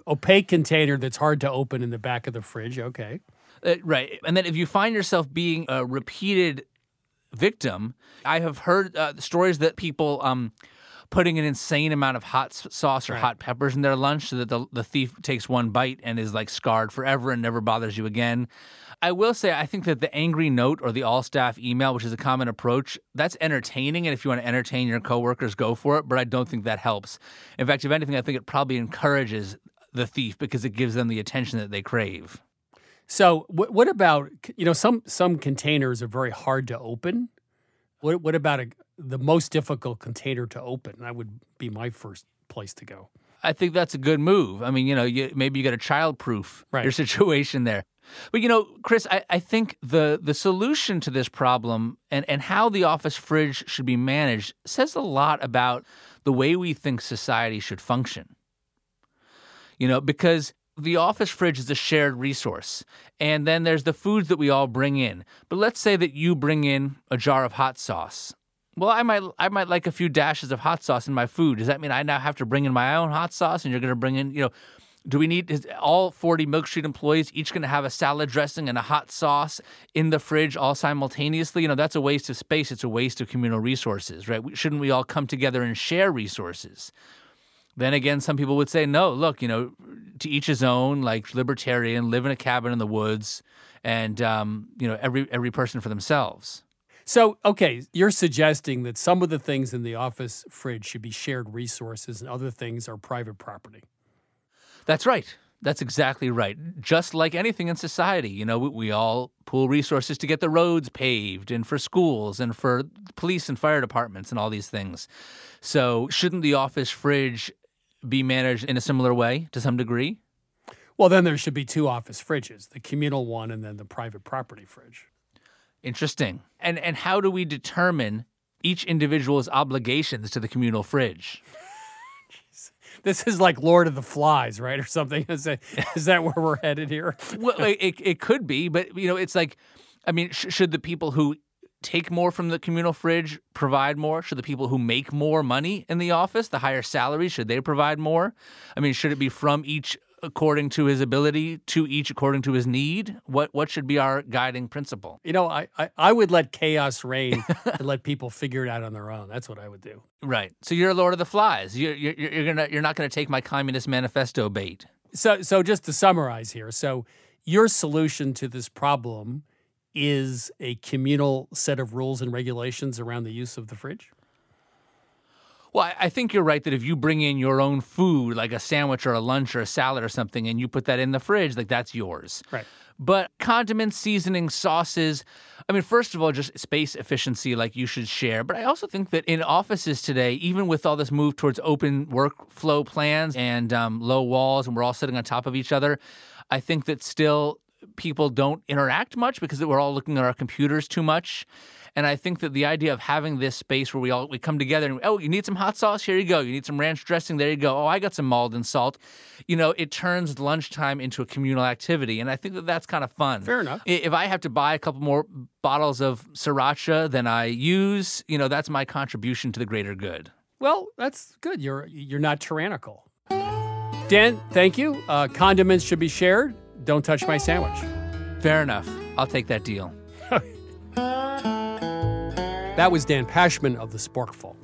opaque container that's hard to open in the back of the fridge. Okay. Uh, right. And then if you find yourself being a repeated victim, I have heard uh, stories that people um, putting an insane amount of hot sauce or hot peppers in their lunch so that the, the thief takes one bite and is like scarred forever and never bothers you again. I will say, I think that the angry note or the all staff email, which is a common approach, that's entertaining. And if you want to entertain your coworkers, go for it. But I don't think that helps. In fact, if anything, I think it probably encourages the thief because it gives them the attention that they crave. So what, what about you know some some containers are very hard to open. What what about a, the most difficult container to open? That would be my first place to go. I think that's a good move. I mean, you know, you, maybe you got to child-proof your situation there. But you know, Chris, I, I think the the solution to this problem and, and how the office fridge should be managed says a lot about the way we think society should function. You know, because the office fridge is a shared resource. And then there's the foods that we all bring in. But let's say that you bring in a jar of hot sauce. Well, I might I might like a few dashes of hot sauce in my food. Does that mean I now have to bring in my own hot sauce and you're going to bring in, you know, do we need is all 40 Milk Street employees each going to have a salad dressing and a hot sauce in the fridge all simultaneously? You know, that's a waste of space. It's a waste of communal resources, right? Shouldn't we all come together and share resources? Then again, some people would say, no, look, you know, to each his own, like libertarian, live in a cabin in the woods, and, um, you know, every, every person for themselves. So okay, you're suggesting that some of the things in the office fridge should be shared resources, and other things are private property. That's right. That's exactly right. Just like anything in society, you know, we, we all pool resources to get the roads paved and for schools and for police and fire departments and all these things. So, shouldn't the office fridge be managed in a similar way to some degree? Well, then there should be two office fridges: the communal one and then the private property fridge. Interesting. And and how do we determine each individual's obligations to the communal fridge? This is like Lord of the Flies, right, or something? Is that, is that where we're headed here? well, it, it could be, but you know, it's like, I mean, sh- should the people who take more from the communal fridge provide more? Should the people who make more money in the office, the higher salaries, should they provide more? I mean, should it be from each according to his ability, to each according to his need? What what should be our guiding principle? You know, I, I, I would let chaos reign and let people figure it out on their own. That's what I would do. Right. So you're a Lord of the Flies. You're you're, you're gonna you're not gonna take my communist manifesto bait. So, so just to summarize here, so your solution to this problem is a communal set of rules and regulations around the use of the fridge. Well, I- I think you're right that if you bring in your own food, like a sandwich or a lunch or a salad or something, and you put that in the fridge, like that's yours. Right. But condiments, seasoning, sauces, I mean, first of all, just space efficiency, like you should share. But I also think that in offices today, even with all this move towards open workflow plans and um, low walls, and we're all sitting on top of each other, I think that still people don't interact much because we're all looking at our computers too much. And I think that the idea of having this space where we all we come together and oh, you need some hot sauce? Here you go. You need some ranch dressing? There you go. Oh, I got some Maldon salt. You know, it turns lunchtime into a communal activity, and I think that that's kind of fun. Fair enough. If I have to buy a couple more bottles of sriracha than I use, you know, that's my contribution to the greater good. Well, that's good. You're you're not tyrannical. Dan, thank you. Uh, condiments should be shared. Don't touch my sandwich. Fair enough. I'll take that deal. That was Dan Pashman of the Sporkful.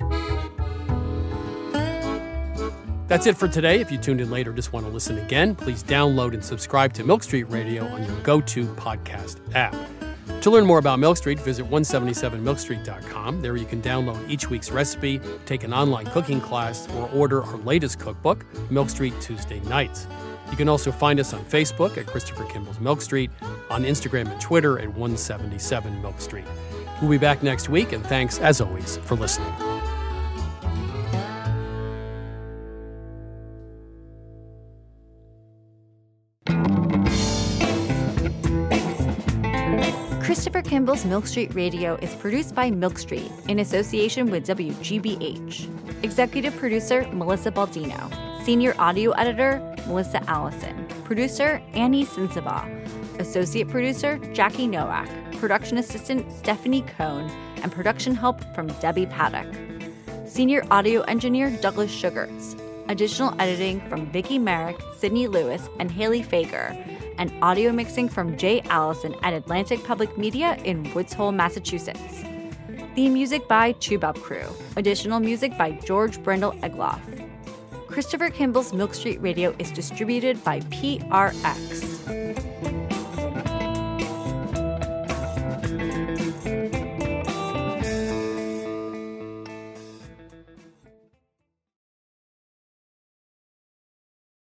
That's it for today. If you tuned in later, just want to listen again, please download and subscribe to Milk Street Radio on your go to podcast app. To learn more about Milk Street, visit 177milkstreet.com. There you can download each week's recipe, take an online cooking class, or order our latest cookbook, Milk Street Tuesday Nights. You can also find us on Facebook at Christopher Kimball's Milk Street, on Instagram and Twitter at 177 Milk Street. We'll be back next week, and thanks, as always, for listening. Christopher Kimball's Milk Street Radio is produced by Milk Street in association with WGBH. Executive producer Melissa Baldino. Senior audio editor Melissa Allison. Producer Annie Sensabaugh. Associate producer Jackie Nowak. Production assistant Stephanie Cohn. And production help from Debbie Paddock. Senior audio engineer Douglas Sugars. Additional editing from Vicki Merrick, Sydney Lewis, and Haley Fager and audio mixing from Jay Allison at Atlantic Public Media in Woods Hole, Massachusetts. Theme music by Toubab Krewe. Additional music by George Brandl Egloff. Christopher Kimball's Milk Street Radio is distributed by PRX.